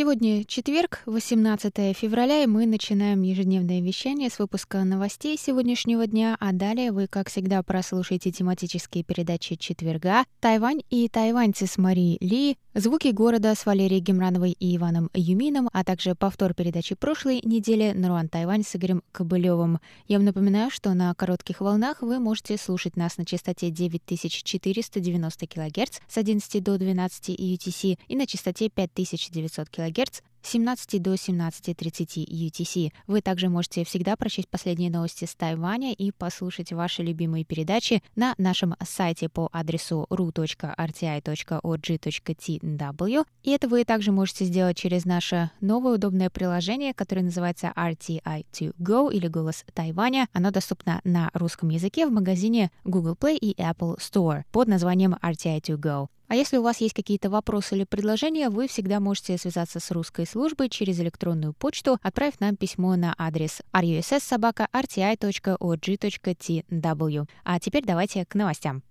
Сегодня четверг, 18 февраля, и мы начинаем ежедневное вещание с выпуска новостей сегодняшнего дня, а далее вы, как всегда, прослушаете тематические передачи четверга «Тайвань и тайваньцы» с Марией Ли, «Звуки города» с Валерией Гемрановой и Иваном Юмином, а также повтор передачи прошлой недели «Наруан Тайвань» с Игорем Кобылевым. Я вам напоминаю, что на коротких волнах вы можете слушать нас на частоте 9490 кГц с 11 до 12 UTC и на частоте 5900 кГц кГц с 17 до 17.30 UTC. Вы также можете всегда прочесть последние новости с Тайваня и послушать ваши любимые передачи на нашем сайте по адресу ru.rti.org.tw. И это вы также можете сделать через наше новое удобное приложение, которое называется RTI2Go или «Голос Тайваня». Оно доступно на русском языке в магазине Google Play и Apple Store под названием RTI2Go. А если у вас есть какие-то вопросы или предложения, вы всегда можете связаться с русской службой через электронную почту, отправив нам письмо на адрес russsobaka.rti.org.tw. А теперь давайте к новостям.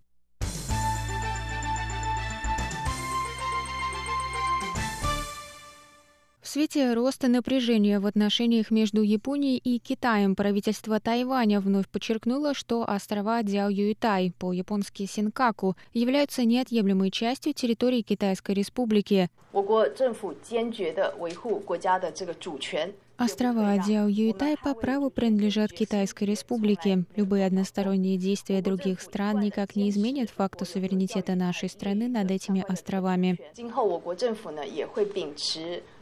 В свете роста напряжения в отношениях между Японией и Китаем правительство Тайваня вновь подчеркнуло, что острова Дяо Юйтай, по-японски Синкаку, являются неотъемлемой частью территории Китайской Республики. Острова Дяо Юйтай по праву принадлежат Китайской Республике. Любые односторонние действия других стран никак не изменят факту суверенитета нашей страны над этими островами.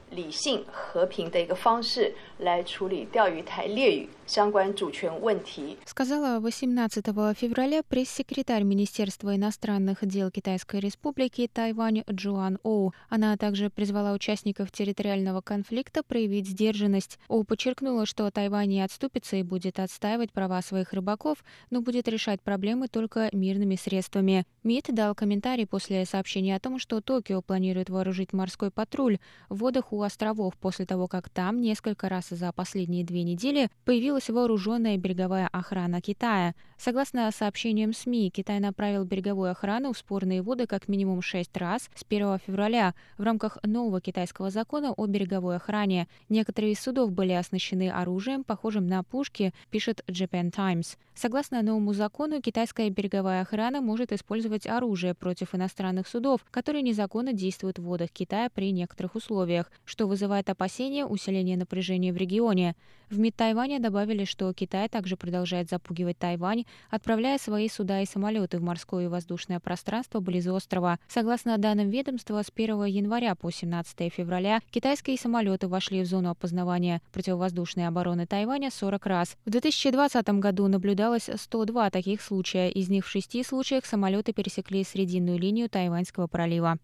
理性和平的一个方式来处理钓鱼台列屿。相关主权问题. Сказала 18 февраля пресс-секретарь Министерства иностранных дел Китайской Республики Тайвань Джуан Оу. Она также призвала участников территориального конфликта проявить сдержанность. Оу подчеркнула, что Тайвань не отступится и будет отстаивать права своих рыбаков, но будет решать проблемы только мирными средствами. МИД дал комментарий после сообщения о том, что Токио планирует вооружить морской патруль в водах у островов после того, как там несколько раз за последние две недели появилась вооруженная береговая охрана Китая. Согласно сообщениям СМИ, Китай направил береговую охрану в спорные воды как минимум шесть раз с 1 февраля в рамках нового китайского закона о береговой охране. Некоторые из судов были оснащены оружием, похожим на пушки, пишет Japan Times. Согласно новому закону, китайская береговая охрана может использовать оружие против иностранных судов, которые незаконно действуют в водах Китая при некоторых условиях, что вызывает опасения усиления напряжения в регионе. В МИД Тайваня добавили, что Китай также продолжает запугивать Тайвань, отправляя свои суда и самолеты в морское и воздушное пространство близ острова. Согласно данным ведомства, с 1 января по 17 февраля китайские самолеты вошли в зону опознавания противовоздушной обороны Тайваня 40 раз. В 2020 году наблюдалось 102 таких случая, из них в шести случаях самолеты пересекли срединную линию Тайваньского пролива.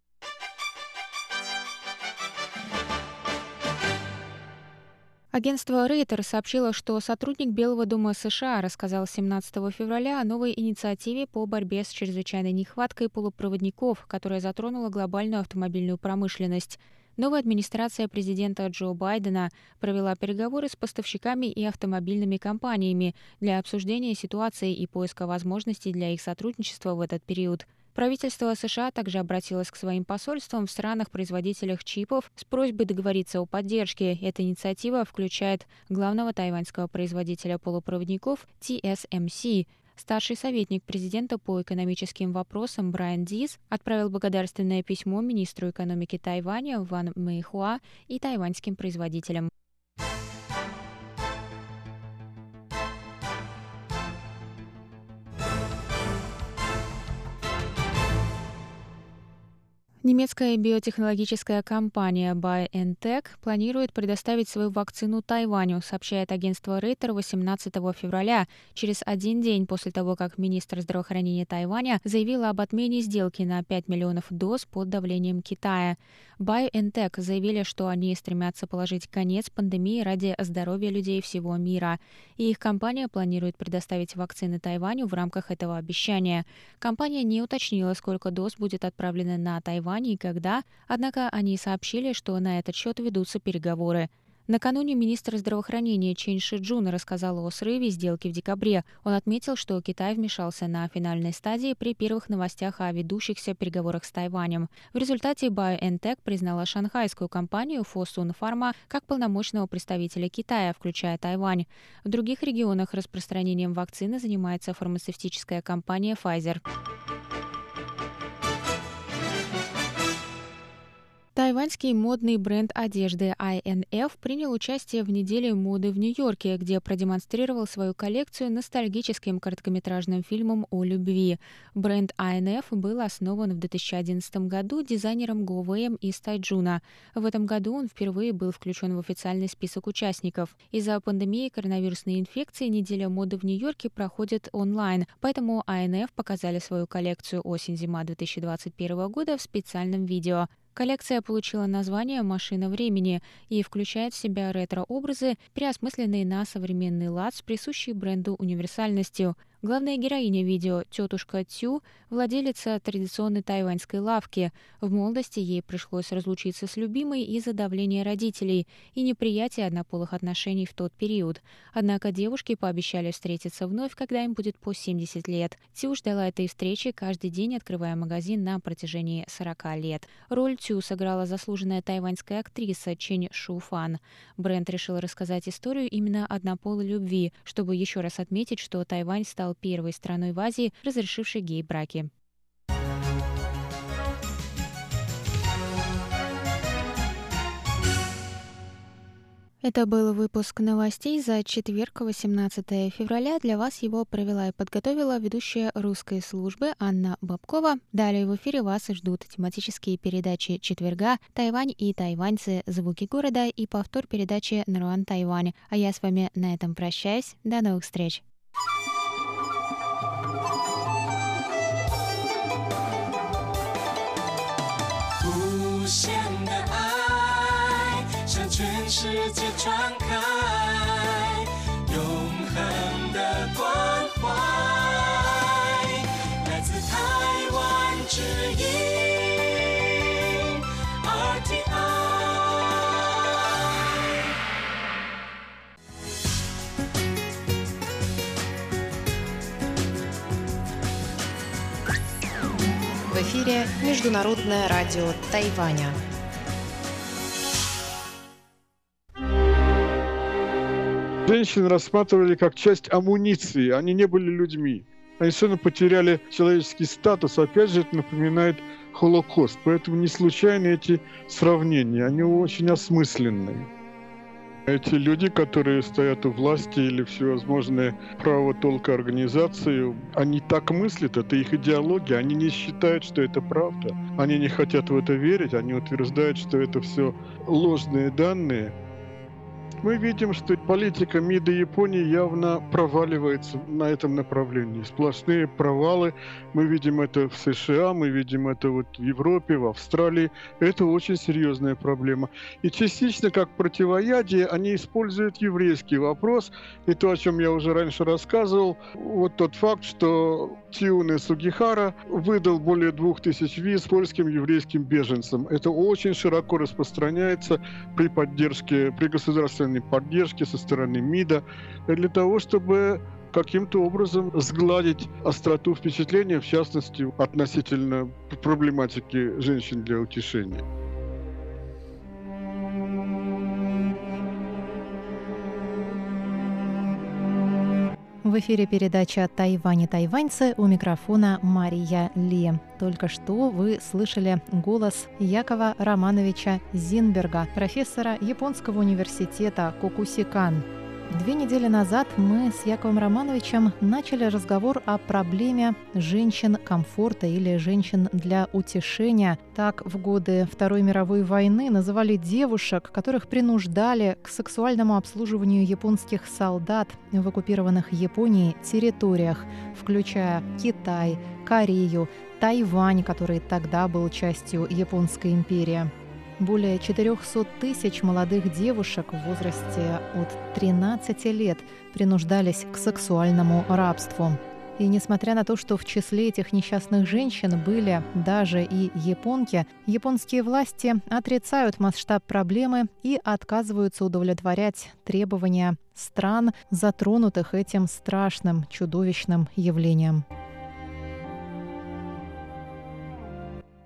Агентство Рейтер сообщило, что сотрудник Белого дома США рассказал 17 февраля о новой инициативе по борьбе с чрезвычайной нехваткой полупроводников, которая затронула глобальную автомобильную промышленность. Новая администрация президента Джо Байдена провела переговоры с поставщиками и автомобильными компаниями для обсуждения ситуации и поиска возможностей для их сотрудничества в этот период – Правительство США также обратилось к своим посольствам в странах-производителях чипов с просьбой договориться о поддержке. Эта инициатива включает главного тайваньского производителя полупроводников TSMC. Старший советник президента по экономическим вопросам Брайан Диз отправил благодарственное письмо министру экономики Тайваня Ван Мэйхуа и тайваньским производителям. Немецкая биотехнологическая компания BioNTech планирует предоставить свою вакцину Тайваню, сообщает агентство Рейтер 18 февраля, через один день после того, как министр здравоохранения Тайваня заявила об отмене сделки на 5 миллионов доз под давлением Китая. BioNTech заявили, что они стремятся положить конец пандемии ради здоровья людей всего мира. И их компания планирует предоставить вакцины Тайваню в рамках этого обещания. Компания не уточнила, сколько доз будет отправлено на Тайвань и когда, однако они сообщили, что на этот счет ведутся переговоры. Накануне министр здравоохранения Чен Шиджун рассказал о срыве сделки в декабре. Он отметил, что Китай вмешался на финальной стадии при первых новостях о ведущихся переговорах с Тайванем. В результате BioNTech признала шанхайскую компанию Fosun Pharma как полномочного представителя Китая, включая Тайвань. В других регионах распространением вакцины занимается фармацевтическая компания Pfizer. Тайваньский модный бренд одежды INF принял участие в неделе моды в Нью-Йорке, где продемонстрировал свою коллекцию ностальгическим короткометражным фильмом о любви. Бренд INF был основан в 2011 году дизайнером Го Вэем из Тайджуна. В этом году он впервые был включен в официальный список участников. Из-за пандемии коронавирусной инфекции неделя моды в Нью-Йорке проходит онлайн, поэтому INF показали свою коллекцию осень-зима 2021 года в специальном видео. Коллекция получила название «Машина времени» и включает в себя ретро-образы, переосмысленные на современный лад с присущей бренду универсальностью – Главная героиня видео, тетушка Тю, владелица традиционной тайваньской лавки. В молодости ей пришлось разлучиться с любимой из-за давления родителей и неприятия однополых отношений в тот период. Однако девушки пообещали встретиться вновь, когда им будет по 70 лет. Тю ждала этой встречи каждый день, открывая магазин на протяжении 40 лет. Роль Тю сыграла заслуженная тайваньская актриса Чень Шуфан. Бренд решил рассказать историю именно однополой любви, чтобы еще раз отметить, что Тайвань стал стал первой страной в Азии, разрешившей гей-браки. Это был выпуск новостей за четверг, 18 февраля. Для вас его провела и подготовила ведущая русской службы Анна Бабкова. Далее в эфире вас ждут тематические передачи четверга «Тайвань и тайваньцы. Звуки города» и повтор передачи «Наруан Тайвань». А я с вами на этом прощаюсь. До новых встреч! 界传开，永恒的关怀，来自台湾之音 RTI。В эфире Международное радио Тайваня. Женщин рассматривали как часть амуниции, они не были людьми. Они совершенно потеряли человеческий статус. Опять же, это напоминает Холокост. Поэтому не случайны эти сравнения, они очень осмысленные. Эти люди, которые стоят у власти или всевозможные право толка организации, они так мыслят, это их идеология, они не считают, что это правда. Они не хотят в это верить, они утверждают, что это все ложные данные – мы видим, что политика МИДа Японии явно проваливается на этом направлении. Сплошные провалы. Мы видим это в США, мы видим это вот в Европе, в Австралии. Это очень серьезная проблема. И частично как противоядие они используют еврейский вопрос. И то, о чем я уже раньше рассказывал, вот тот факт, что Тиуне Сугихара выдал более двух тысяч виз польским еврейским беженцам. Это очень широко распространяется при поддержке, при государственной поддержке со стороны МИДа для того, чтобы каким-то образом сгладить остроту впечатления, в частности, относительно проблематики женщин для утешения. В эфире передача «Тайвань и тайваньцы» у микрофона Мария Ли. Только что вы слышали голос Якова Романовича Зинберга, профессора Японского университета Кокусикан. Две недели назад мы с Яковом Романовичем начали разговор о проблеме женщин комфорта или женщин для утешения. Так в годы Второй мировой войны называли девушек, которых принуждали к сексуальному обслуживанию японских солдат в оккупированных Японией территориях, включая Китай, Корею, Тайвань, который тогда был частью Японской империи. Более 400 тысяч молодых девушек в возрасте от 13 лет принуждались к сексуальному рабству. И несмотря на то, что в числе этих несчастных женщин были даже и японки, японские власти отрицают масштаб проблемы и отказываются удовлетворять требования стран, затронутых этим страшным, чудовищным явлением.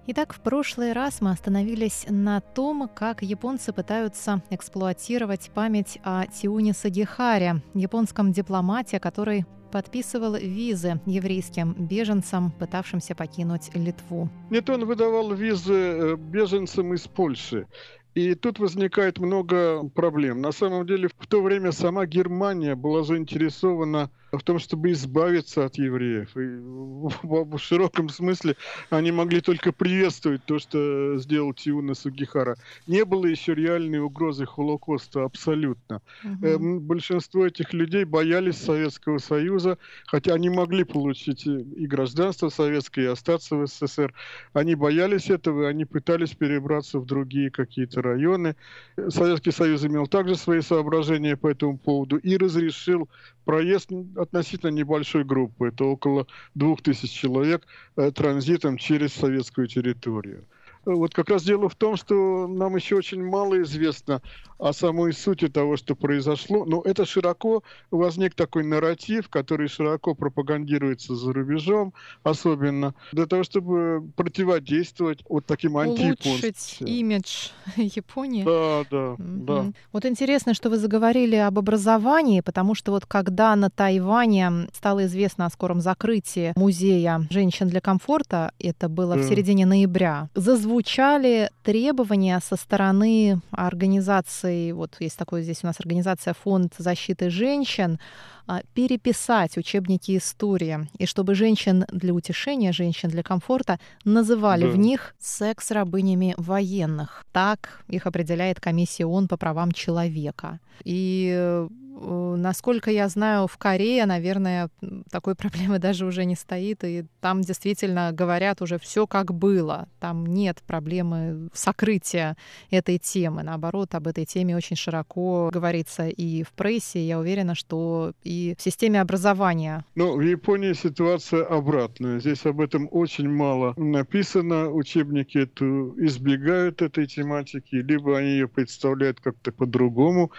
Итак, в прошлый раз мы остановились на том, как японцы пытаются эксплуатировать память о Тиуне Сагихаре, японском дипломате, который подписывал визы еврейским беженцам, пытавшимся покинуть Литву. Нет, он выдавал визы э, беженцам из Польши. И тут возникает много проблем. На самом деле, в то время сама Германия была заинтересована в том, чтобы избавиться от евреев. И в, широком смысле они могли только приветствовать то, что сделал Тиуна Сугихара. Не было еще реальной угрозы Холокоста абсолютно. Угу. Большинство этих людей боялись Советского Союза, хотя они могли получить и гражданство советское, и остаться в СССР. Они боялись этого, они пытались перебраться в другие какие-то районы. Советский Союз имел также свои соображения по этому поводу и разрешил проезд относительно небольшой группы, это около двух тысяч человек, э, транзитом через советскую территорию. Вот как раз дело в том, что нам еще очень мало известно о самой сути того, что произошло. Но это широко возник такой нарратив, который широко пропагандируется за рубежом, особенно для того, чтобы противодействовать вот таким антияпонским. Улучшить имидж Японии. Да, да, угу. да. Вот интересно, что вы заговорили об образовании, потому что вот когда на Тайване стало известно о скором закрытии музея женщин для комфорта, это было да. в середине ноября, зазвучали требования со стороны организации организацией, вот есть такой здесь у нас организация Фонд защиты женщин, а, переписать учебники истории, и чтобы женщин для утешения, женщин для комфорта называли да. в них секс-рабынями военных. Так их определяет комиссия ООН по правам человека. И э, насколько я знаю, в Корее, наверное, такой проблемы даже уже не стоит, и там действительно говорят уже все как было. Там нет проблемы сокрытия этой темы. Наоборот, об этой теме очень широко говорится и в прессе. Я уверена, что и в системе образования. Ну, в Японии ситуация обратная. Здесь об этом очень мало написано. Учебники избегают этой тематики, либо они ее представляют как-то по-другому.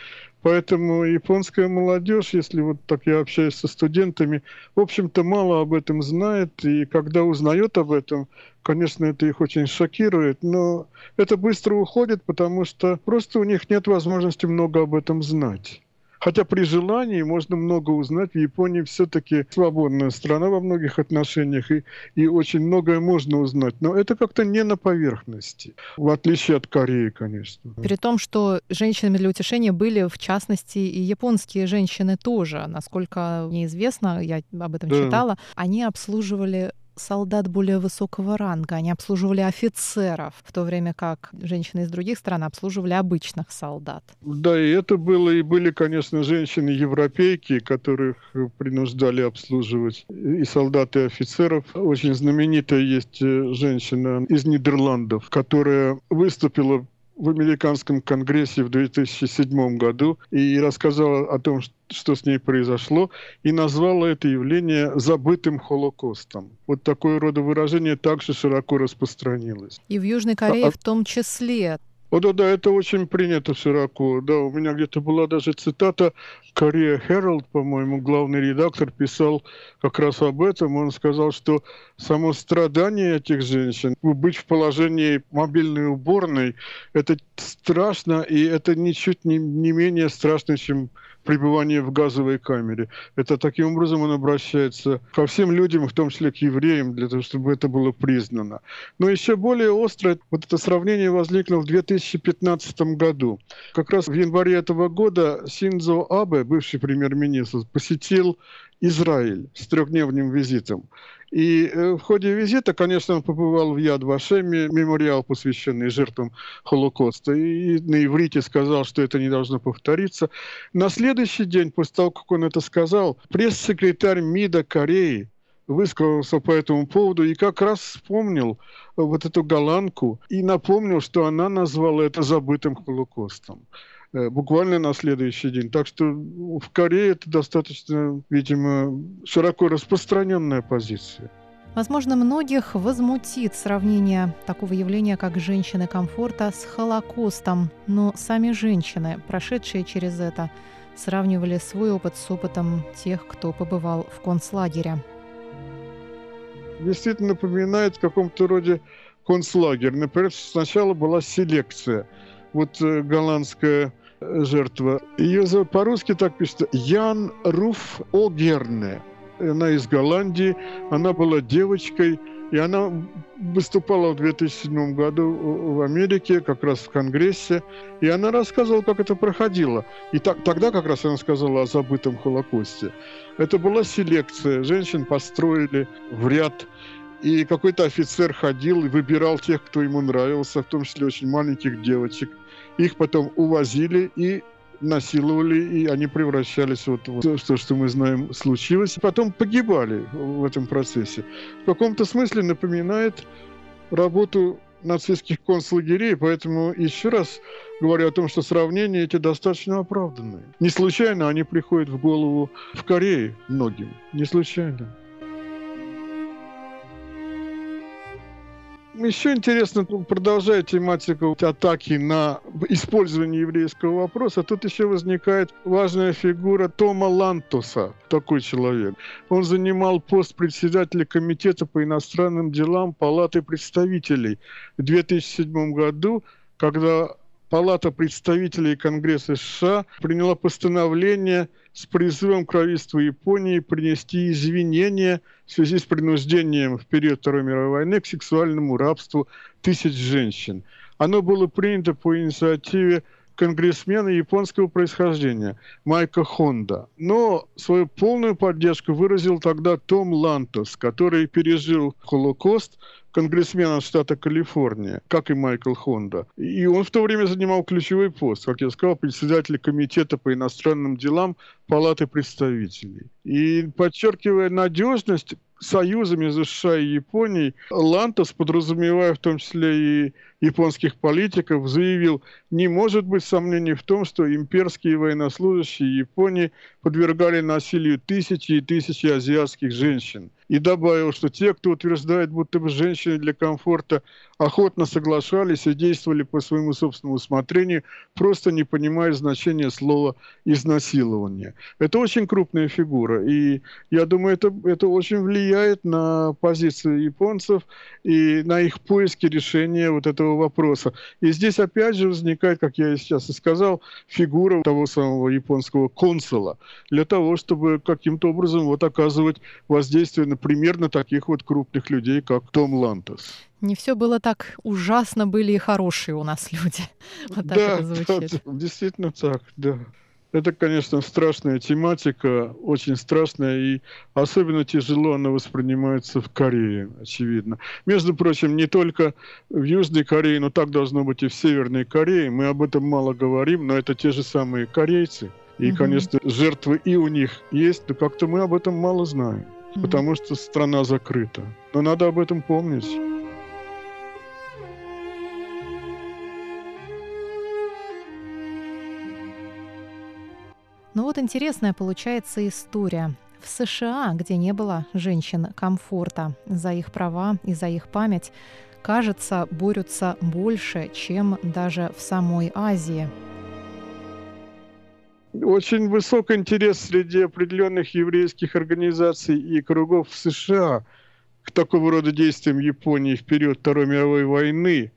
Поэтому японская молодежь, если вот так я общаюсь со студентами, в общем-то мало об этом знает, и когда узнает об этом, конечно, это их очень шокирует, но это быстро уходит, потому что просто у них нет возможности много об этом знать. Хотя при желании можно много узнать. В Японии все-таки свободная страна во многих отношениях, и, и очень многое можно узнать. Но это как-то не на поверхности, в отличие от Кореи, конечно. При том, что женщинами для утешения были, в частности, и японские женщины тоже. Насколько мне известно, я об этом да. читала, они обслуживали солдат более высокого ранга, они обслуживали офицеров, в то время как женщины из других стран обслуживали обычных солдат. Да, и это было, и были, конечно, женщины-европейки, которых принуждали обслуживать и солдат, и офицеров. Очень знаменитая есть э, женщина из Нидерландов, которая выступила в американском конгрессе в 2007 году и рассказала о том, что с ней произошло, и назвала это явление забытым Холокостом. Вот такое рода выражение также широко распространилось. И в Южной Корее а, в том числе. О, да, да, это очень принято широко. Да, у меня где-то была даже цитата Корея Herald, по-моему, главный редактор писал как раз об этом. Он сказал, что само страдание этих женщин, быть в положении мобильной уборной, это страшно, и это ничуть не, не менее страшно, чем пребывание в газовой камере. Это таким образом он обращается ко всем людям, в том числе к евреям, для того, чтобы это было признано. Но еще более остро вот это сравнение возникло в 2015 году. Как раз в январе этого года Синзо Абе, бывший премьер-министр, посетил Израиль с трехдневным визитом. И э, в ходе визита, конечно, он побывал в Яд Вашеме, мемориал, посвященный жертвам Холокоста, и на иврите сказал, что это не должно повториться. На следующий день, после того, как он это сказал, пресс-секретарь МИДа Кореи высказался по этому поводу и как раз вспомнил вот эту голландку и напомнил, что она назвала это забытым Холокостом буквально на следующий день. Так что в Корее это достаточно, видимо, широко распространенная позиция. Возможно, многих возмутит сравнение такого явления, как женщины комфорта, с Холокостом. Но сами женщины, прошедшие через это, сравнивали свой опыт с опытом тех, кто побывал в концлагере. Действительно напоминает в каком-то роде концлагерь. Например, сначала была селекция. Вот э, голландская жертва. Ее по-русски так пишется Ян Руф Огерне. Она из Голландии, она была девочкой, и она выступала в 2007 году в Америке, как раз в Конгрессе, и она рассказывала, как это проходило. И так, тогда как раз она сказала о забытом Холокосте. Это была селекция. Женщин построили в ряд, и какой-то офицер ходил и выбирал тех, кто ему нравился, в том числе очень маленьких девочек. Их потом увозили и насиловали, и они превращались вот в то, что мы знаем случилось. Потом погибали в этом процессе. В каком-то смысле напоминает работу нацистских концлагерей, поэтому еще раз говорю о том, что сравнения эти достаточно оправданные. Не случайно они приходят в голову в Корее многим. Не случайно. Еще интересно, ну, продолжая тематику атаки на использование еврейского вопроса, тут еще возникает важная фигура Тома Лантуса, такой человек. Он занимал пост председателя Комитета по иностранным делам Палаты представителей в 2007 году, когда Палата представителей Конгресса США приняла постановление с призывом к правительству Японии принести извинения в связи с принуждением в период Второй мировой войны к сексуальному рабству тысяч женщин. Оно было принято по инициативе конгрессмена японского происхождения Майка Хонда. Но свою полную поддержку выразил тогда Том Лантос, который пережил Холокост – конгрессмена штата Калифорния, как и Майкл Хонда. И он в то время занимал ключевой пост, как я сказал, председатель комитета по иностранным делам Палаты представителей. И подчеркивая надежность союза между США и Японией, Лантос, подразумевая в том числе и японских политиков, заявил, не может быть сомнений в том, что имперские военнослужащие Японии подвергали насилию тысячи и тысячи азиатских женщин. И добавил, что те, кто утверждает, будто бы женщины для комфорта охотно соглашались и действовали по своему собственному усмотрению, просто не понимая значения слова «изнасилование». Это очень крупная фигура, и я думаю, это, это очень влияет на позицию японцев и на их поиски решения вот этого вопроса. И здесь опять же возникает, как я сейчас и сказал, фигура того самого японского консула для того, чтобы каким-то образом вот оказывать воздействие на примерно таких вот крупных людей, как Том Лантес. Не все было так ужасно, были и хорошие у нас люди. Вот так да, это звучит. Да, действительно так, да. Это, конечно, страшная тематика, очень страшная, и особенно тяжело она воспринимается в Корее, очевидно. Между прочим, не только в Южной Корее, но так должно быть и в Северной Корее. Мы об этом мало говорим, но это те же самые корейцы. И, угу. конечно, жертвы и у них есть, но как-то мы об этом мало знаем, угу. потому что страна закрыта. Но надо об этом помнить. Ну вот интересная получается история. В США, где не было женщин комфорта, за их права и за их память, кажется, борются больше, чем даже в самой Азии. Очень высокий интерес среди определенных еврейских организаций и кругов в США к такого рода действиям Японии в период Второй мировой войны.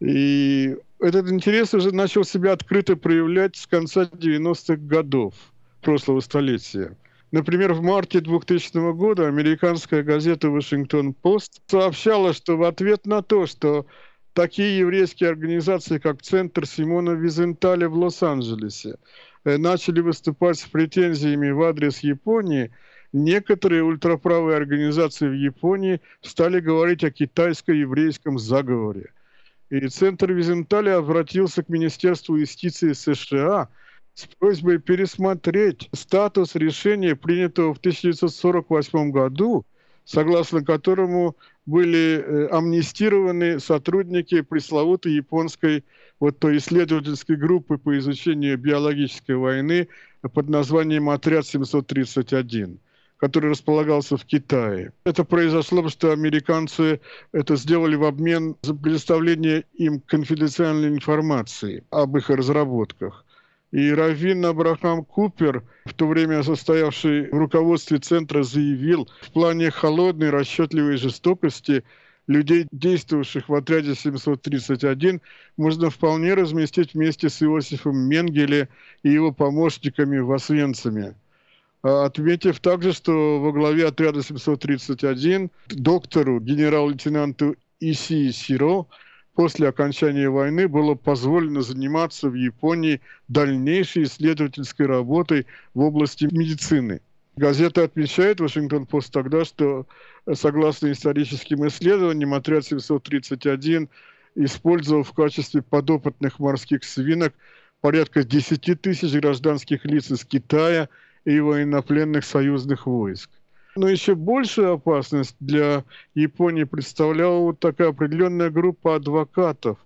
И этот интерес уже начал себя открыто проявлять с конца 90-х годов прошлого столетия. Например, в марте 2000 года американская газета «Вашингтон-Пост» сообщала, что в ответ на то, что такие еврейские организации, как Центр Симона Визенталя в Лос-Анджелесе, э, начали выступать с претензиями в адрес Японии, некоторые ультраправые организации в Японии стали говорить о китайско-еврейском заговоре – и Центр Визентали обратился к Министерству юстиции США с просьбой пересмотреть статус решения, принятого в 1948 году, согласно которому были э, амнистированы сотрудники пресловутой японской вот той исследовательской группы по изучению биологической войны под названием «Отряд 731» который располагался в Китае. Это произошло, что американцы это сделали в обмен за предоставление им конфиденциальной информации об их разработках. И Равин Абрахам Купер, в то время состоявший в руководстве центра, заявил, в плане холодной, расчетливой жестокости людей, действовавших в отряде 731, можно вполне разместить вместе с Иосифом Менгеле и его помощниками в Освенциме. А, отметив также, что во главе отряда 731 доктору, генерал-лейтенанту Иси Сиро после окончания войны было позволено заниматься в Японии дальнейшей исследовательской работой в области медицины. Газета отмечает, Вашингтон-Пост тогда, что согласно историческим исследованиям, отряд 731 использовал в качестве подопытных морских свинок порядка 10 тысяч гражданских лиц из Китая – и военнопленных союзных войск. Но еще большую опасность для Японии представляла вот такая определенная группа адвокатов,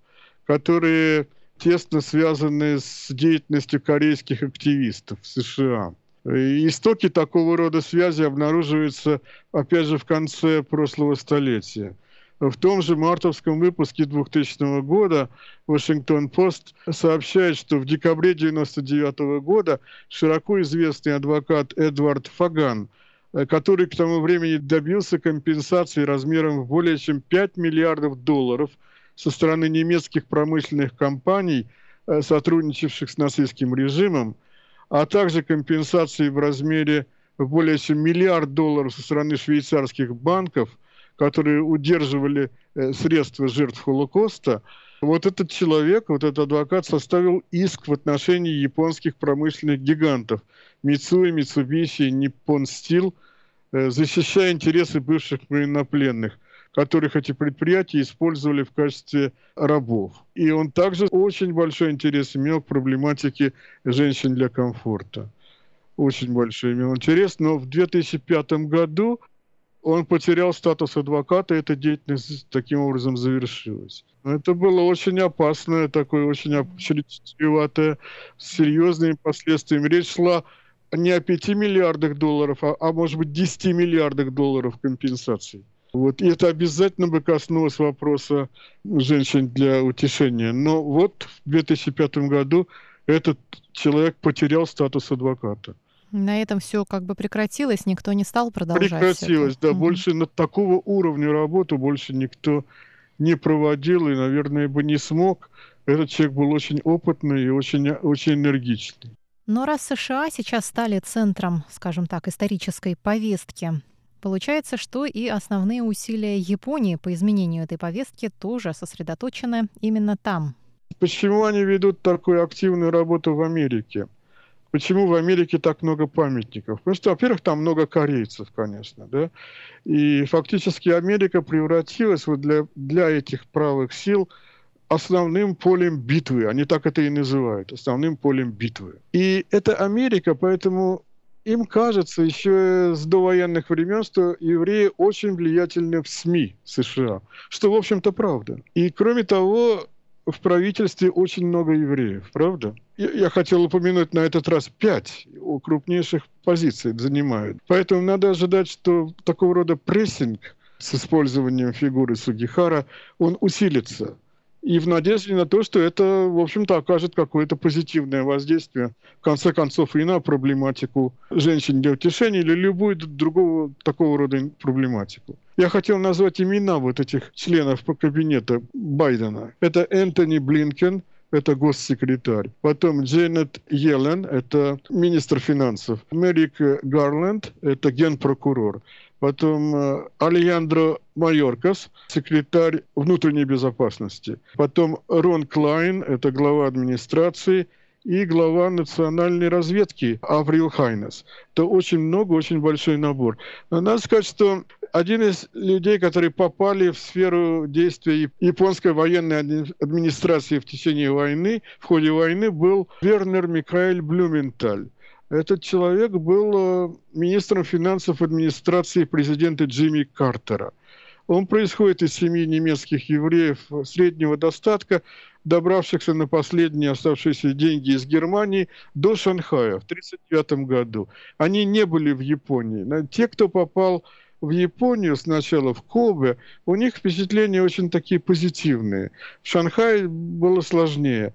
которые тесно связаны с деятельностью корейских активистов в США. И истоки такого рода связи обнаруживаются, опять же, в конце прошлого столетия. В том же мартовском выпуске 2000 года Вашингтон-Пост сообщает, что в декабре 1999 года широко известный адвокат Эдвард Фаган, э, который к тому времени добился компенсации размером в более чем 5 миллиардов долларов со стороны немецких промышленных компаний, э, сотрудничавших с нацистским режимом, а также компенсации в размере более чем миллиард долларов со стороны швейцарских банков – которые удерживали э, средства жертв Холокоста, вот этот человек, вот этот адвокат составил иск в отношении японских промышленных гигантов Мицуи, Мицубиши, Nippon Steel, э, защищая интересы бывших военнопленных, которых эти предприятия использовали в качестве рабов. И он также очень большой интерес имел к проблематике женщин для комфорта. Очень большой имел интерес. Но в 2005 году он потерял статус адвоката, и эта деятельность таким образом завершилась. Это было очень опасное, такое очень чреватое, с серьезными последствиями. Речь шла не о 5 миллиардах долларов, а, а может быть 10 миллиардах долларов компенсаций. Вот. И это обязательно бы коснулось вопроса женщин для утешения. Но вот в 2005 году этот человек потерял статус адвоката. На этом все как бы прекратилось, никто не стал продолжать. Прекратилось, да. Угу. Больше на такого уровня работу больше никто не проводил и, наверное, бы не смог. Этот человек был очень опытный и очень, очень энергичный. Но раз США сейчас стали центром, скажем так, исторической повестки, получается, что и основные усилия Японии по изменению этой повестки тоже сосредоточены именно там. Почему они ведут такую активную работу в Америке? Почему в Америке так много памятников? Потому что, во-первых, там много корейцев, конечно, да, и фактически Америка превратилась вот для, для этих правых сил основным полем битвы, они так это и называют, основным полем битвы. И это Америка, поэтому им кажется еще с довоенных времен, что евреи очень влиятельны в СМИ США, что, в общем-то, правда. И, кроме того, в правительстве очень много евреев, правда? Я, хотел упомянуть на этот раз пять крупнейших позиций занимают. Поэтому надо ожидать, что такого рода прессинг с использованием фигуры Сугихара, он усилится и в надежде на то, что это, в общем-то, окажет какое-то позитивное воздействие, в конце концов, и на проблематику женщин для утешения или любую другого такого рода проблематику. Я хотел назвать имена вот этих членов кабинета Байдена. Это Энтони Блинкен, это госсекретарь. Потом Дженнет Йеллен, это министр финансов. Мерик Гарленд, это генпрокурор потом э, Алejandro Майоркас, секретарь внутренней безопасности, потом Рон Клайн, это глава администрации, и глава национальной разведки Аврил Хайнес. Это очень много, очень большой набор. Но надо сказать, что один из людей, которые попали в сферу действия японской военной администрации в течение войны, в ходе войны, был Вернер Микаэль Блюменталь. Этот человек был э, министром финансов администрации президента Джимми Картера. Он происходит из семьи немецких евреев среднего достатка, добравшихся на последние оставшиеся деньги из Германии до Шанхая в 1939 году. Они не были в Японии. Те, кто попал в Японию сначала, в Кобе, у них впечатления очень такие позитивные. В Шанхае было сложнее.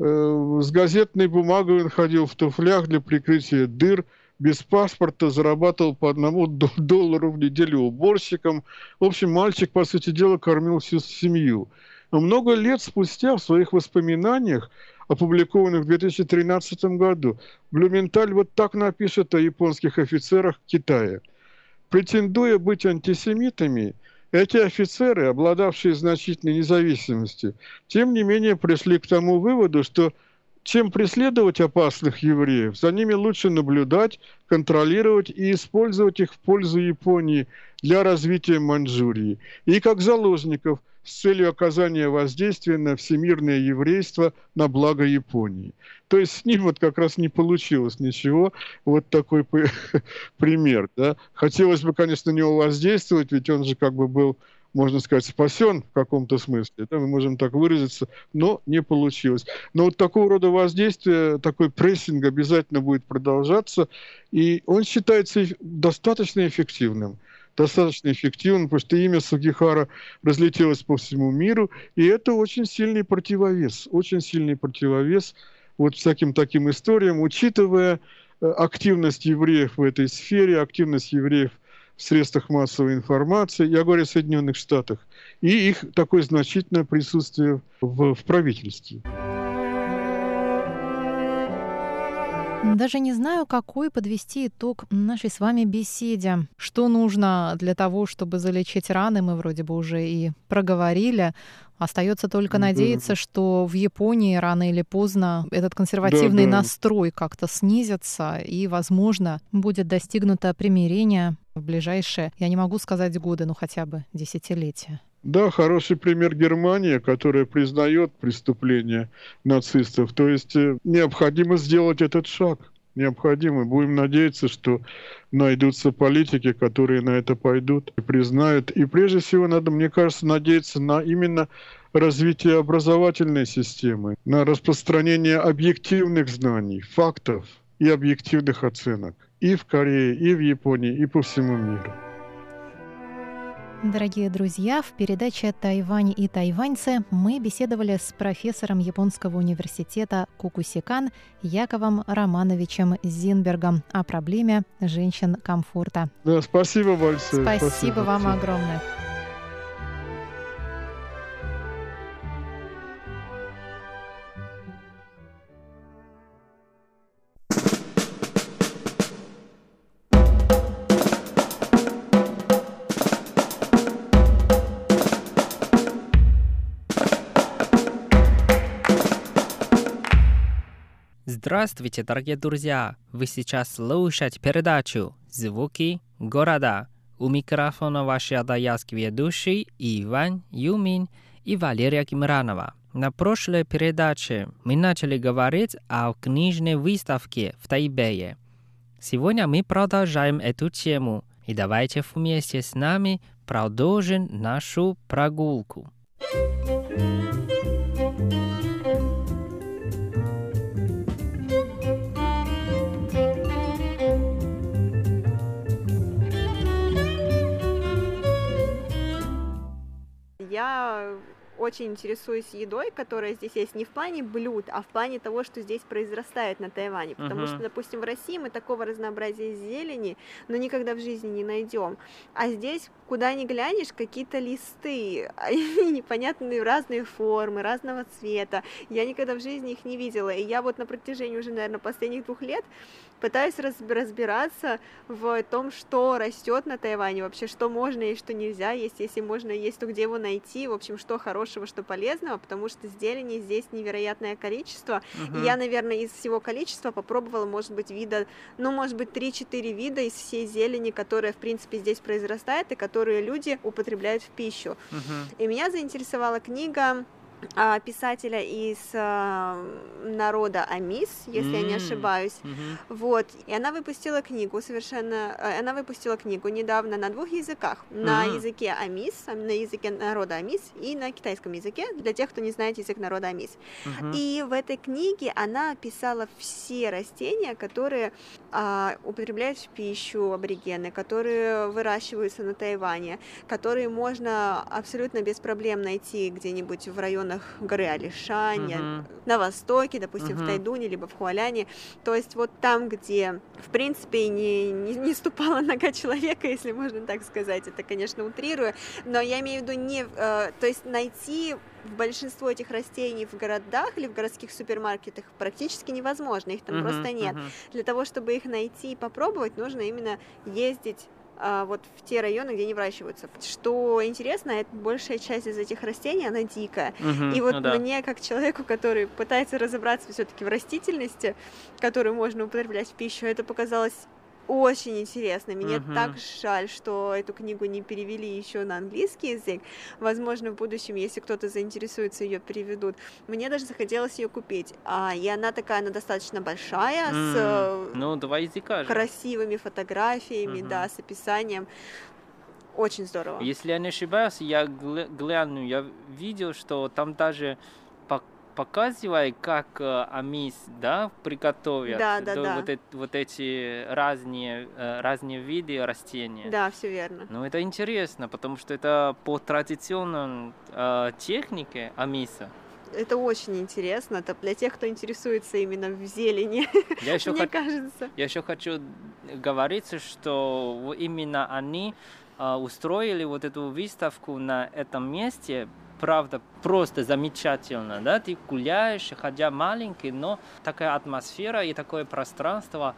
Э, с газетной бумагой он ходил в туфлях для прикрытия дыр, без паспорта, зарабатывал по одному доллару в неделю уборщиком. В общем, мальчик, по сути дела, кормил всю семью. Но много лет спустя в своих воспоминаниях, опубликованных в 2013 году, Блюменталь вот так напишет о японских офицерах Китая. Претендуя быть антисемитами, эти офицеры, обладавшие значительной независимостью, тем не менее пришли к тому выводу, что чем преследовать опасных евреев, за ними лучше наблюдать, контролировать и использовать их в пользу Японии для развития Маньчжурии. И как заложников – с целью оказания воздействия на всемирное еврейство на благо Японии. То есть с ним вот как раз не получилось ничего. Вот такой пример. Да? Хотелось бы, конечно, на него воздействовать, ведь он же как бы был можно сказать, спасен в каком-то смысле, да, мы можем так выразиться, но не получилось. Но вот такого рода воздействие, такой прессинг обязательно будет продолжаться, и он считается достаточно эффективным достаточно эффективно, потому что имя Сугихара разлетелось по всему миру, и это очень сильный противовес, очень сильный противовес вот всяким таким историям, учитывая э, активность евреев в этой сфере, активность евреев в средствах массовой информации, я говорю о Соединенных Штатах, и их такое значительное присутствие в, в правительстве. Даже не знаю, какой подвести итог нашей с вами беседе. Что нужно для того, чтобы залечить раны, мы вроде бы уже и проговорили. Остается только надеяться, что в Японии рано или поздно этот консервативный да, да. настрой как-то снизится, и, возможно, будет достигнуто примирение в ближайшие, я не могу сказать годы, но хотя бы десятилетия. Да, хороший пример Германия, которая признает преступления нацистов. То есть э, необходимо сделать этот шаг. Необходимо. Будем надеяться, что найдутся политики, которые на это пойдут и признают. И прежде всего надо, мне кажется, надеяться на именно развитие образовательной системы, на распространение объективных знаний, фактов и объективных оценок и в Корее, и в Японии, и по всему миру. Дорогие друзья, в передаче «Тайвань и тайваньцы» мы беседовали с профессором Японского университета Кукусикан Яковом Романовичем Зинбергом о проблеме женщин комфорта. Да, спасибо большое. Спасибо, спасибо вам огромное. Здравствуйте, дорогие друзья! Вы сейчас слушаете передачу «Звуки города». У микрофона ваши адаялский ведущий Иван Юмин и Валерия Кимранова. На прошлой передаче мы начали говорить о книжной выставке в Тайбэе. Сегодня мы продолжаем эту тему, и давайте вместе с нами продолжим нашу прогулку. Я очень интересуюсь едой, которая здесь есть не в плане блюд, а в плане того, что здесь произрастает на Тайване. Потому uh-huh. что, допустим, в России мы такого разнообразия зелени, но никогда в жизни не найдем. А здесь, куда ни глянешь, какие-то листы, они непонятные разные формы, разного цвета. Я никогда в жизни их не видела. И я вот на протяжении уже, наверное, последних двух лет пытаюсь разбираться в том, что растет на Тайване, вообще, что можно и что нельзя есть, если можно есть, то где его найти, в общем, что хорошего что полезного, потому что зелени здесь невероятное количество. Uh-huh. И я, наверное, из всего количества попробовала, может быть, вида, ну, может быть, 3-4 вида из всей зелени, которая, в принципе, здесь произрастает и которые люди употребляют в пищу. Uh-huh. И меня заинтересовала книга писателя из а, народа Амис, если mm-hmm. я не ошибаюсь. Mm-hmm. Вот. И она выпустила книгу совершенно... Э, она выпустила книгу недавно на двух языках. Mm-hmm. На языке Амис, на языке народа Амис и на китайском языке, для тех, кто не знает язык народа Амис. Mm-hmm. И в этой книге она описала все растения, которые а, употребляют в пищу аборигены, которые выращиваются на Тайване, которые можно абсолютно без проблем найти где-нибудь в районе районах горы Алишань, uh-huh. на востоке, допустим, uh-huh. в Тайдуне, либо в Хуаляне. То есть вот там, где, в принципе, не, не, не ступала нога человека, если можно так сказать, это, конечно, утрирую, но я имею в виду не... Э, то есть найти в большинство этих растений в городах или в городских супермаркетах практически невозможно, их там uh-huh, просто нет. Uh-huh. Для того, чтобы их найти и попробовать, нужно именно ездить вот в те районы, где они выращиваются. Что интересно, это большая часть из этих растений, она дикая. Угу, и вот ну да. мне, как человеку, который пытается разобраться все-таки в растительности, которую можно употреблять в пищу, это показалось очень интересно. Мне uh-huh. так жаль, что эту книгу не перевели еще на английский язык. Возможно, в будущем, если кто-то заинтересуется, ее переведут. Мне даже захотелось ее купить. А, и она такая, она достаточно большая, mm. с ну, два языка же. красивыми фотографиями, uh-huh. да, с описанием. Очень здорово. Если я не ошибаюсь, я гляну, я видел, что там даже показывай, как э, амис, да, приготовят да, да, да. Вот, эти, вот эти разные, э, разные виды растений. Да, все верно. Ну, это интересно, потому что это по традиционной э, технике амиса. Это очень интересно. Это для тех, кто интересуется именно в зелени. Я еще мне х... кажется. Я еще хочу говорить, что именно они э, устроили вот эту выставку на этом месте правда просто замечательно, да, ты гуляешь, хотя маленький, но такая атмосфера и такое пространство,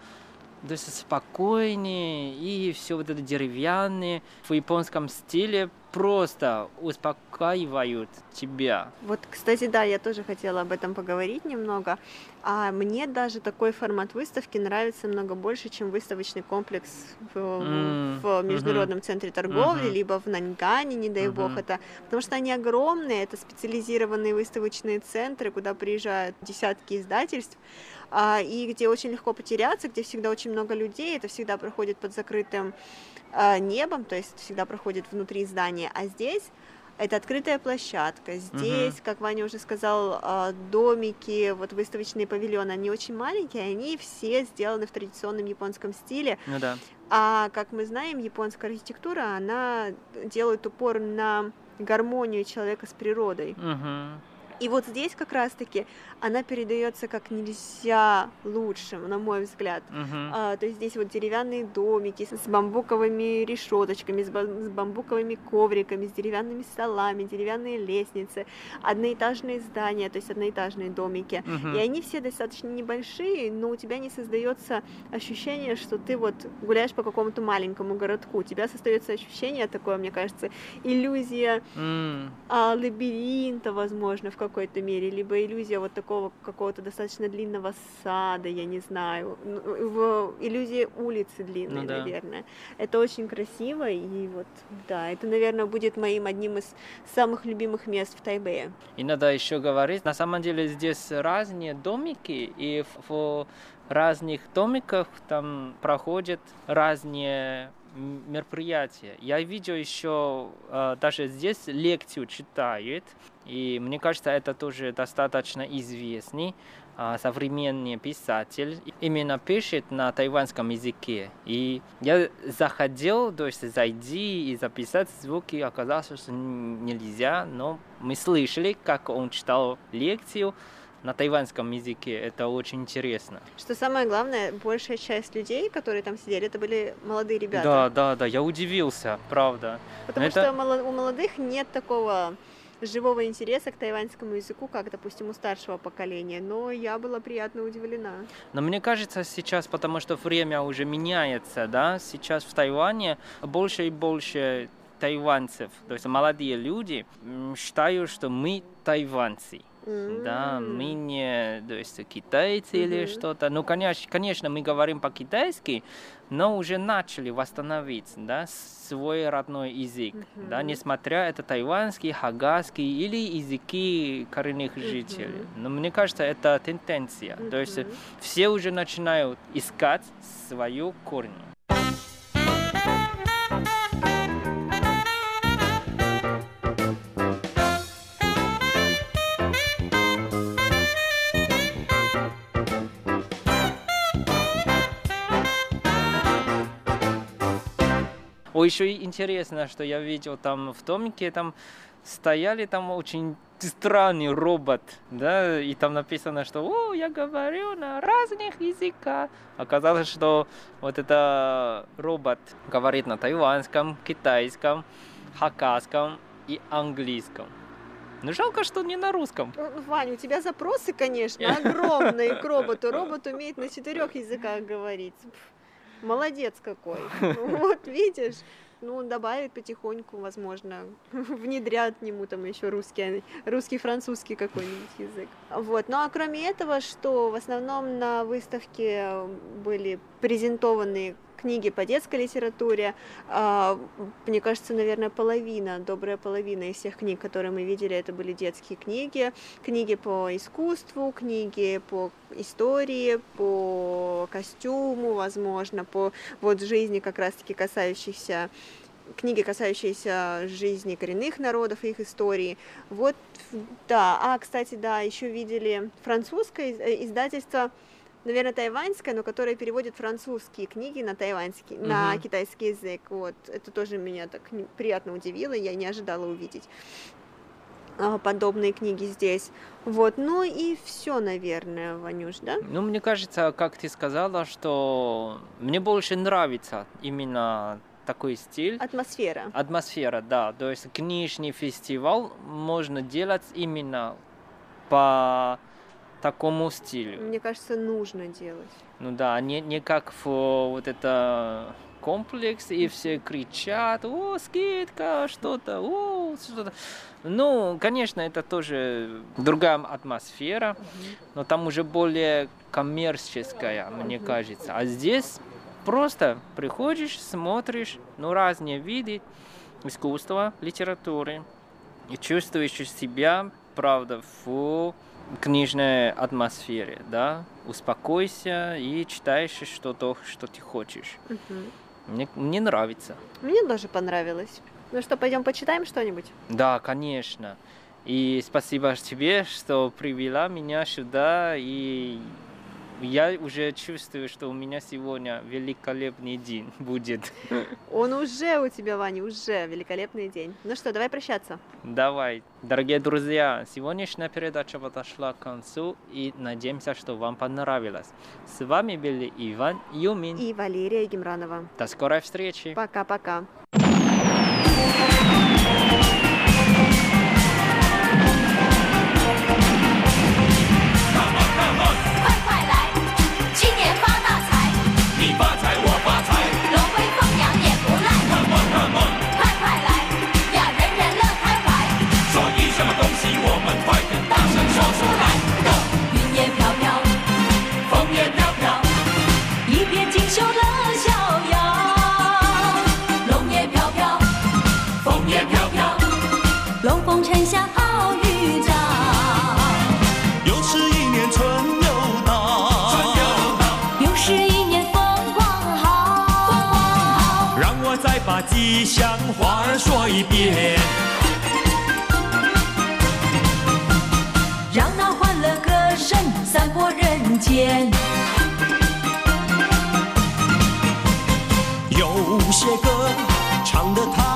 то есть спокойнее и все вот это деревянное в японском стиле просто успокаивают тебя. Вот, кстати, да, я тоже хотела об этом поговорить немного. А мне даже такой формат выставки нравится много больше, чем выставочный комплекс в, mm. в Международном uh-huh. центре торговли, uh-huh. либо в Наньгане, не дай uh-huh. бог это. Потому что они огромные, это специализированные выставочные центры, куда приезжают десятки издательств а, и где очень легко потеряться, где всегда очень много людей, это всегда проходит под закрытым небом, то есть всегда проходит внутри здания, а здесь это открытая площадка. Здесь, uh-huh. как Ваня уже сказал, а, домики, вот выставочные павильоны, они очень маленькие, они все сделаны в традиционном японском стиле. Ну да. А как мы знаем, японская архитектура, она делает упор на гармонию человека с природой. Uh-huh. И вот здесь как раз-таки она передается как нельзя лучше, на мой взгляд. Uh-huh. А, то есть здесь вот деревянные домики с бамбуковыми решеточками, с, с бамбуковыми ковриками, с деревянными столами, деревянные лестницы, одноэтажные здания, то есть одноэтажные домики. Uh-huh. И они все достаточно небольшие, но у тебя не создается ощущение, что ты вот гуляешь по какому-то маленькому городку. У тебя создается ощущение такое, мне кажется, иллюзия mm. а, лабиринта, возможно, в какой-то мере, либо иллюзия вот такого какого-то достаточно длинного сада, я не знаю, ну, в иллюзия улицы длинной, ну, да. наверное. Это очень красиво, и вот, да, это, наверное, будет моим одним из самых любимых мест в Тайбэе. И надо еще говорить, на самом деле здесь разные домики, и в, разных домиках там проходят разные мероприятия. Я видел еще э, даже здесь лекцию читает, и мне кажется, это тоже достаточно известный э, современный писатель. Именно пишет на тайванском языке. И я заходил, то есть зайди и записать звуки, оказалось, что нельзя, но мы слышали, как он читал лекцию, на тайваньском языке. Это очень интересно. Что самое главное, большая часть людей, которые там сидели, это были молодые ребята. Да, да, да, я удивился, правда. Потому Но что это... у молодых нет такого живого интереса к тайваньскому языку, как, допустим, у старшего поколения, но я была приятно удивлена. Но мне кажется сейчас, потому что время уже меняется, да, сейчас в Тайване больше и больше тайванцев, то есть молодые люди считают, что мы тайванцы. mm-hmm. да, мы не, то есть китайцы mm-hmm. или что-то. Ну, конечно, конечно, мы говорим по-китайски, но уже начали восстановить, да, свой родной язык, mm-hmm. да, несмотря это тайванский, хагасский или языки коренных жителей. Mm-hmm. Но мне кажется, это тенденция, mm-hmm. то есть все уже начинают искать свою корень. О, еще интересно, что я видел там в томике, там стояли там очень странный робот, да, и там написано, что «О, я говорю на разных языках». Оказалось, что вот это робот говорит на тайванском, китайском, хакасском и английском. Ну, жалко, что не на русском. Ну, Ваня, у тебя запросы, конечно, огромные к роботу. Робот умеет на четырех языках говорить. Молодец какой. Вот видишь, ну, он добавит потихоньку, возможно, внедрят нему там еще русский, русский, французский какой-нибудь язык. Вот. Ну, а кроме этого, что в основном на выставке были презентованы книги по детской литературе. А, мне кажется, наверное, половина, добрая половина из всех книг, которые мы видели, это были детские книги. Книги по искусству, книги по истории, по костюму, возможно, по вот жизни как раз-таки касающихся книги, касающиеся жизни коренных народов и их истории. Вот, да. А, кстати, да, еще видели французское э, издательство наверное, тайваньская, но которая переводит французские книги на тайваньский, угу. на китайский язык. Вот это тоже меня так приятно удивило, я не ожидала увидеть а, подобные книги здесь. Вот, ну и все, наверное, Ванюш, да? Ну, мне кажется, как ты сказала, что мне больше нравится именно такой стиль. Атмосфера. Атмосфера, да. То есть книжный фестиваль можно делать именно по такому стилю. Мне кажется, нужно делать. Ну да, не, не как в вот это комплекс, и все кричат, о, скидка, что-то, о, что-то. Ну, конечно, это тоже другая атмосфера, но там уже более коммерческая, мне кажется. А здесь просто приходишь, смотришь, ну, разные виды искусства, литературы, и чувствуешь себя, правда, в книжной атмосфере, да, успокойся и читаешь что-то, что ты хочешь. Угу. Мне, мне нравится. Мне тоже понравилось. Ну что, пойдем почитаем что-нибудь? Да, конечно. И спасибо тебе, что привела меня сюда и я уже чувствую, что у меня сегодня великолепный день будет. Он уже у тебя, Ваня, уже великолепный день. Ну что, давай прощаться. Давай. Дорогие друзья, сегодняшняя передача подошла к концу и надеемся, что вам понравилось. С вами были Иван Юмин и Валерия Гемранова. До скорой встречи. Пока-пока. 一遍，让那欢乐歌声散播人间。有些歌唱得太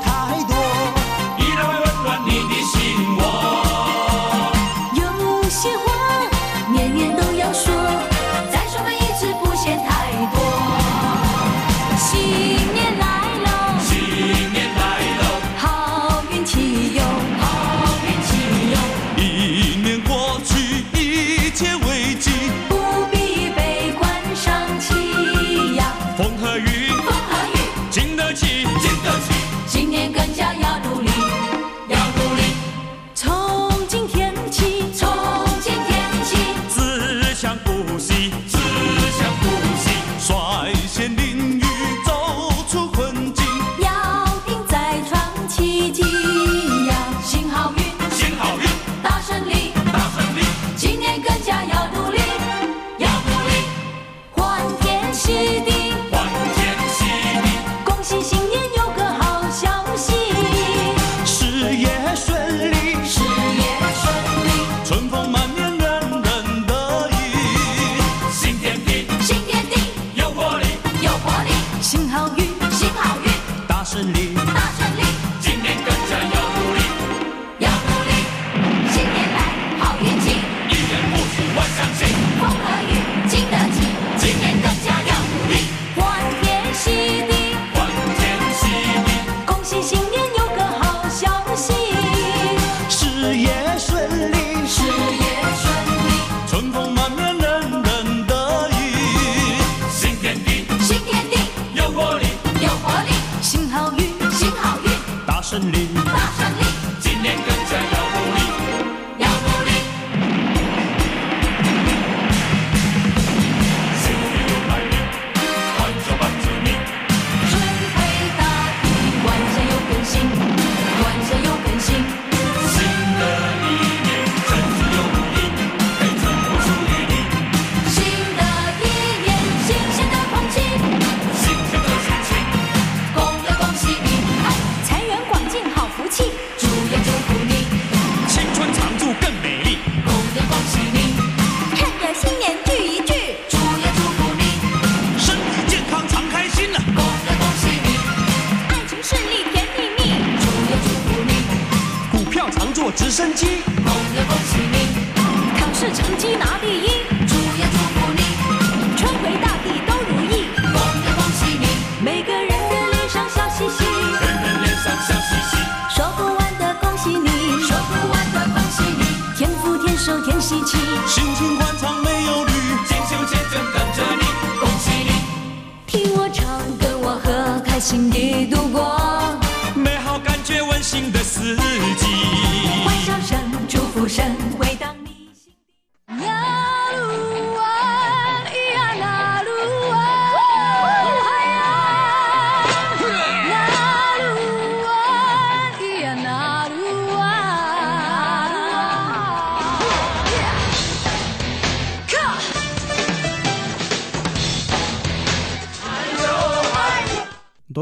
太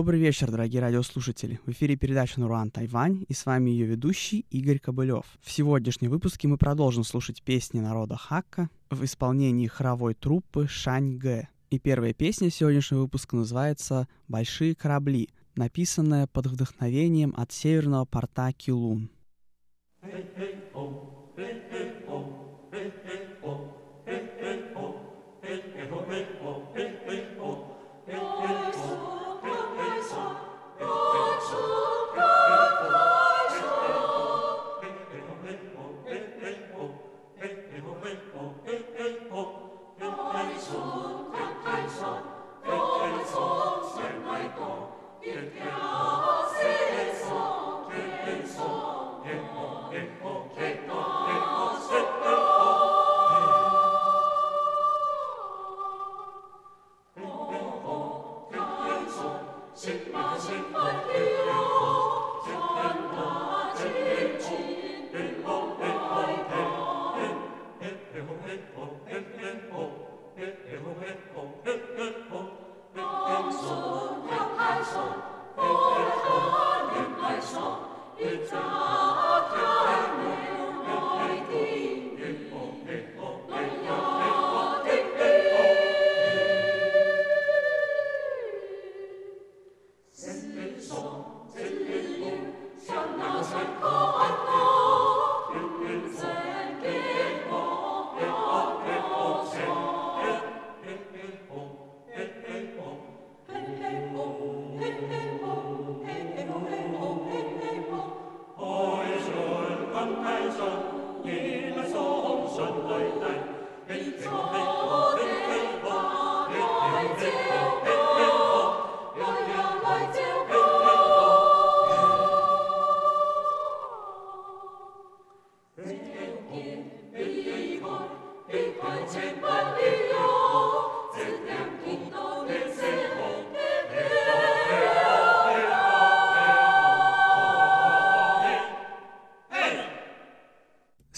Добрый вечер, дорогие радиослушатели. В эфире передача НурАн Тайвань» и с вами ее ведущий Игорь Кобылев. В сегодняшнем выпуске мы продолжим слушать песни народа Хакка в исполнении хоровой труппы Шань-Гэ. И первая песня сегодняшнего выпуска называется «Большие корабли», написанная под вдохновением от северного порта Килун. Hey, hey, oh, hey, hey, oh, hey, hey.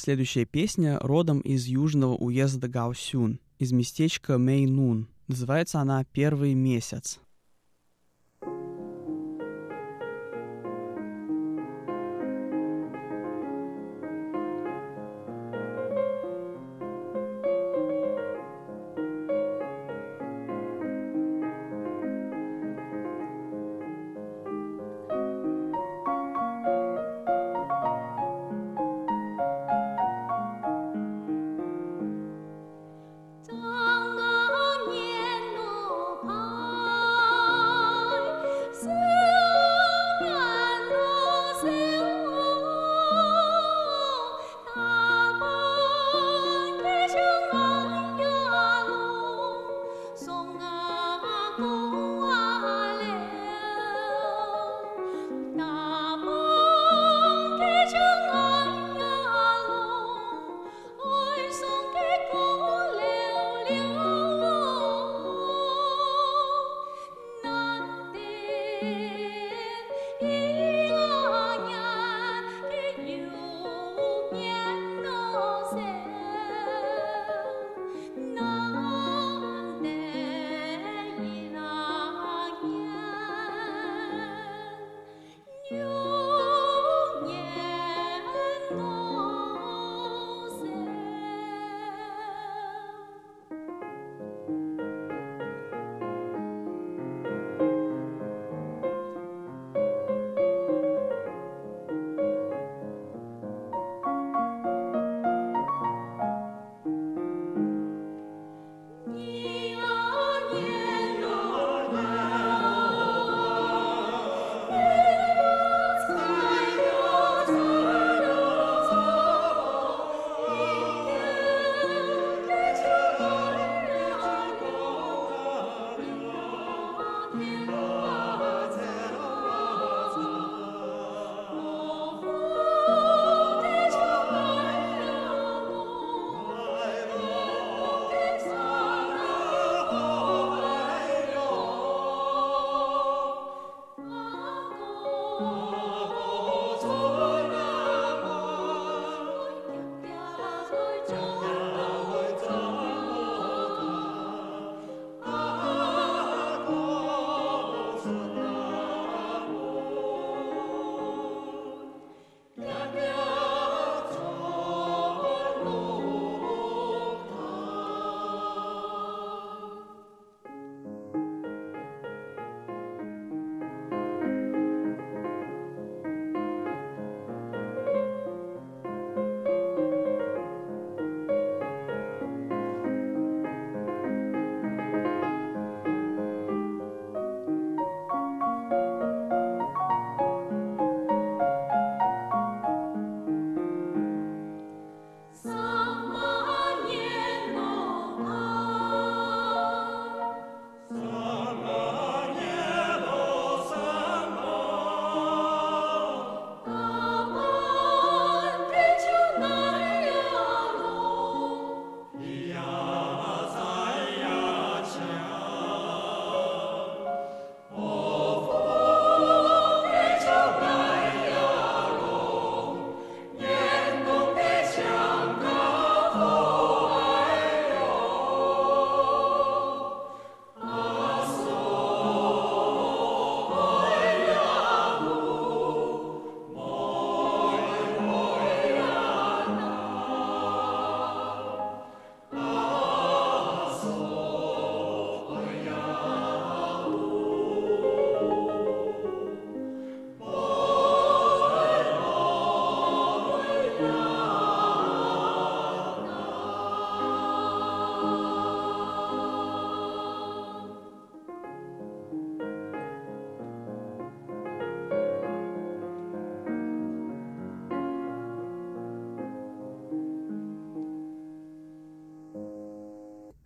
Следующая песня родом из южного уезда Гаусюн, из местечка Мэйнун. Называется она «Первый месяц». Amen.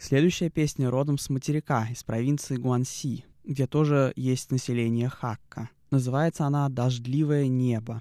Следующая песня родом с материка, из провинции Гуанси, где тоже есть население Хакка. Называется она «Дождливое небо».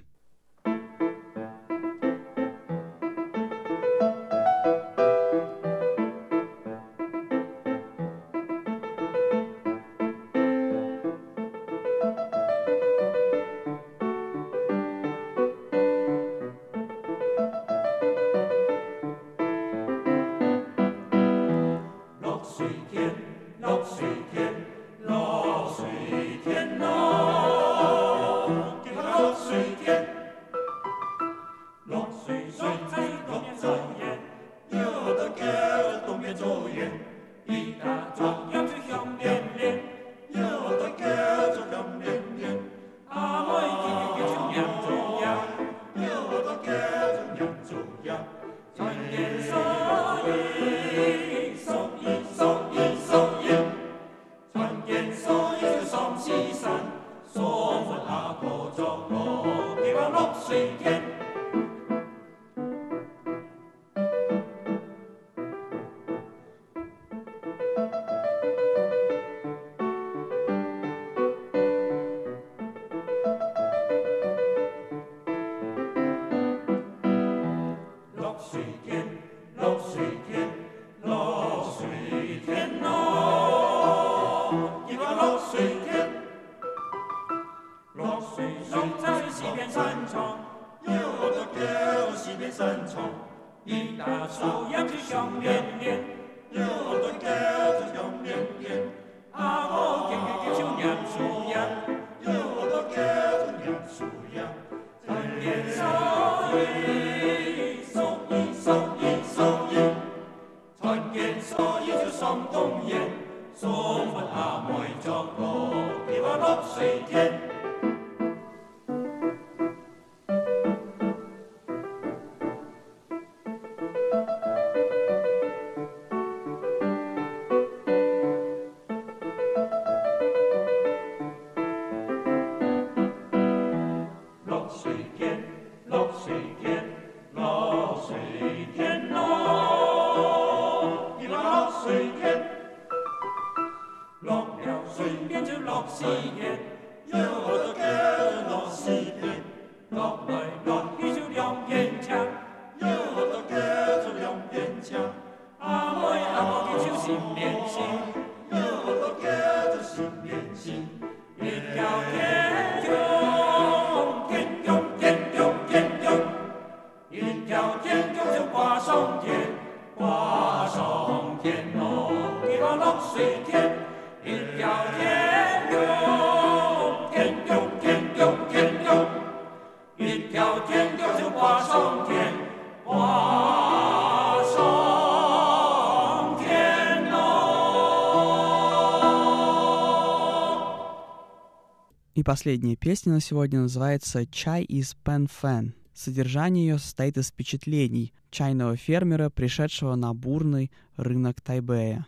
Последняя песня на сегодня называется «Чай из Пен Фэн». Содержание ее состоит из впечатлений чайного фермера, пришедшего на бурный рынок Тайбэя.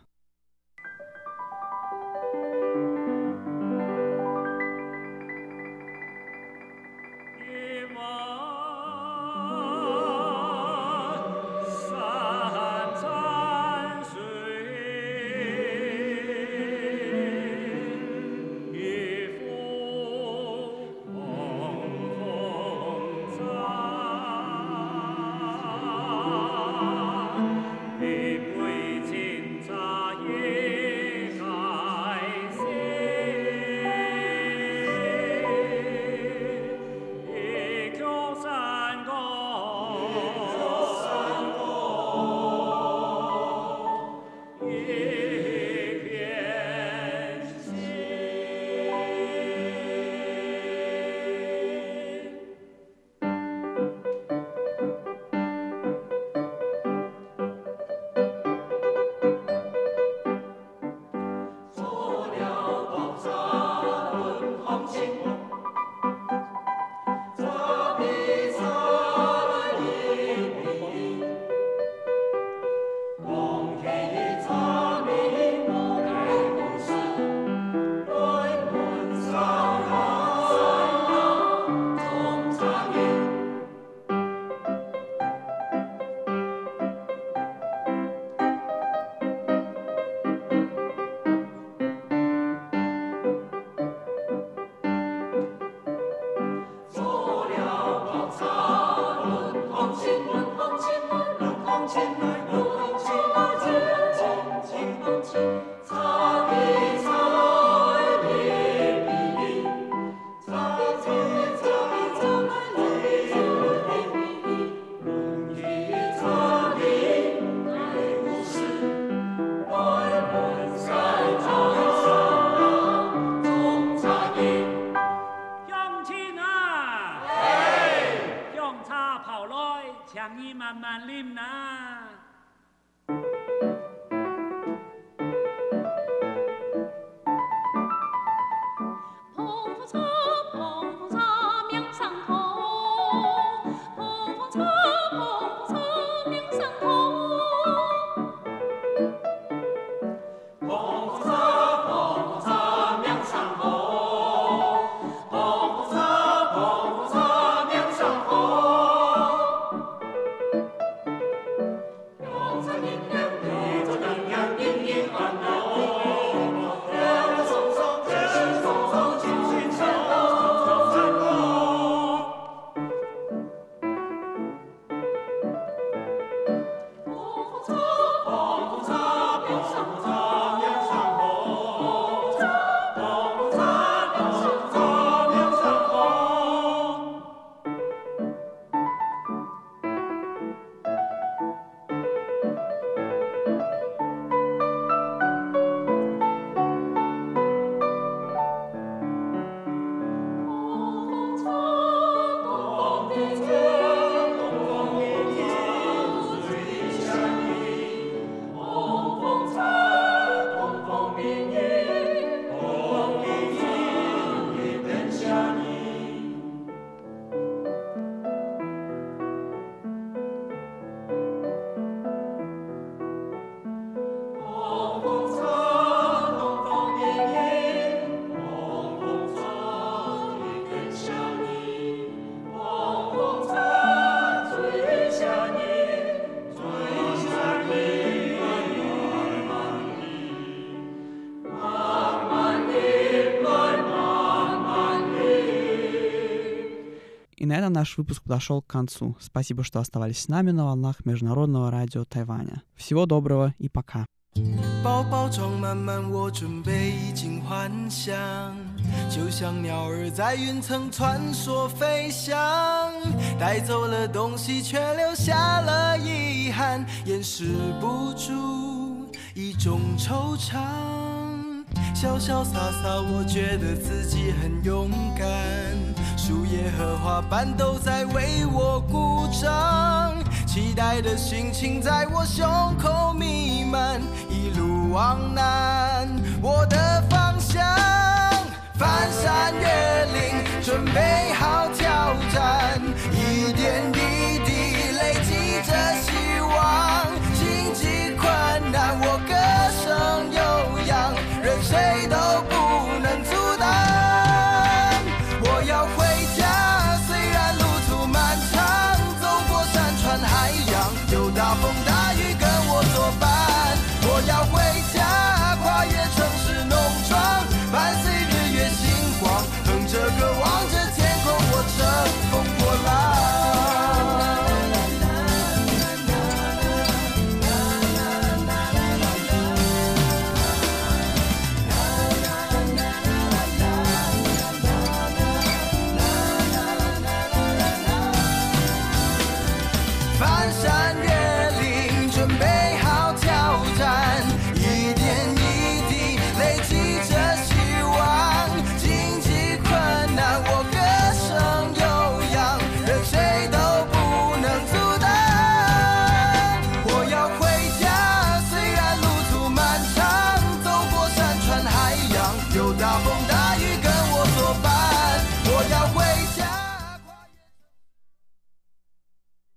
наш выпуск подошел к концу. Спасибо, что оставались с нами на волнах Международного радио Тайваня. Всего доброго и пока. 包包装满满，我准备衣锦还乡，就像鸟儿在云层穿梭飞翔，带走了东西，却留下了遗憾，掩饰不住一种惆怅。潇潇洒洒，我觉得自己很勇敢， 树叶和花瓣都在为我鼓掌期待的心情在我胸口弥漫一路往南我的方向翻山越岭准备好挑战一点一滴累积着希望荆棘困难我歌声悠扬任谁都不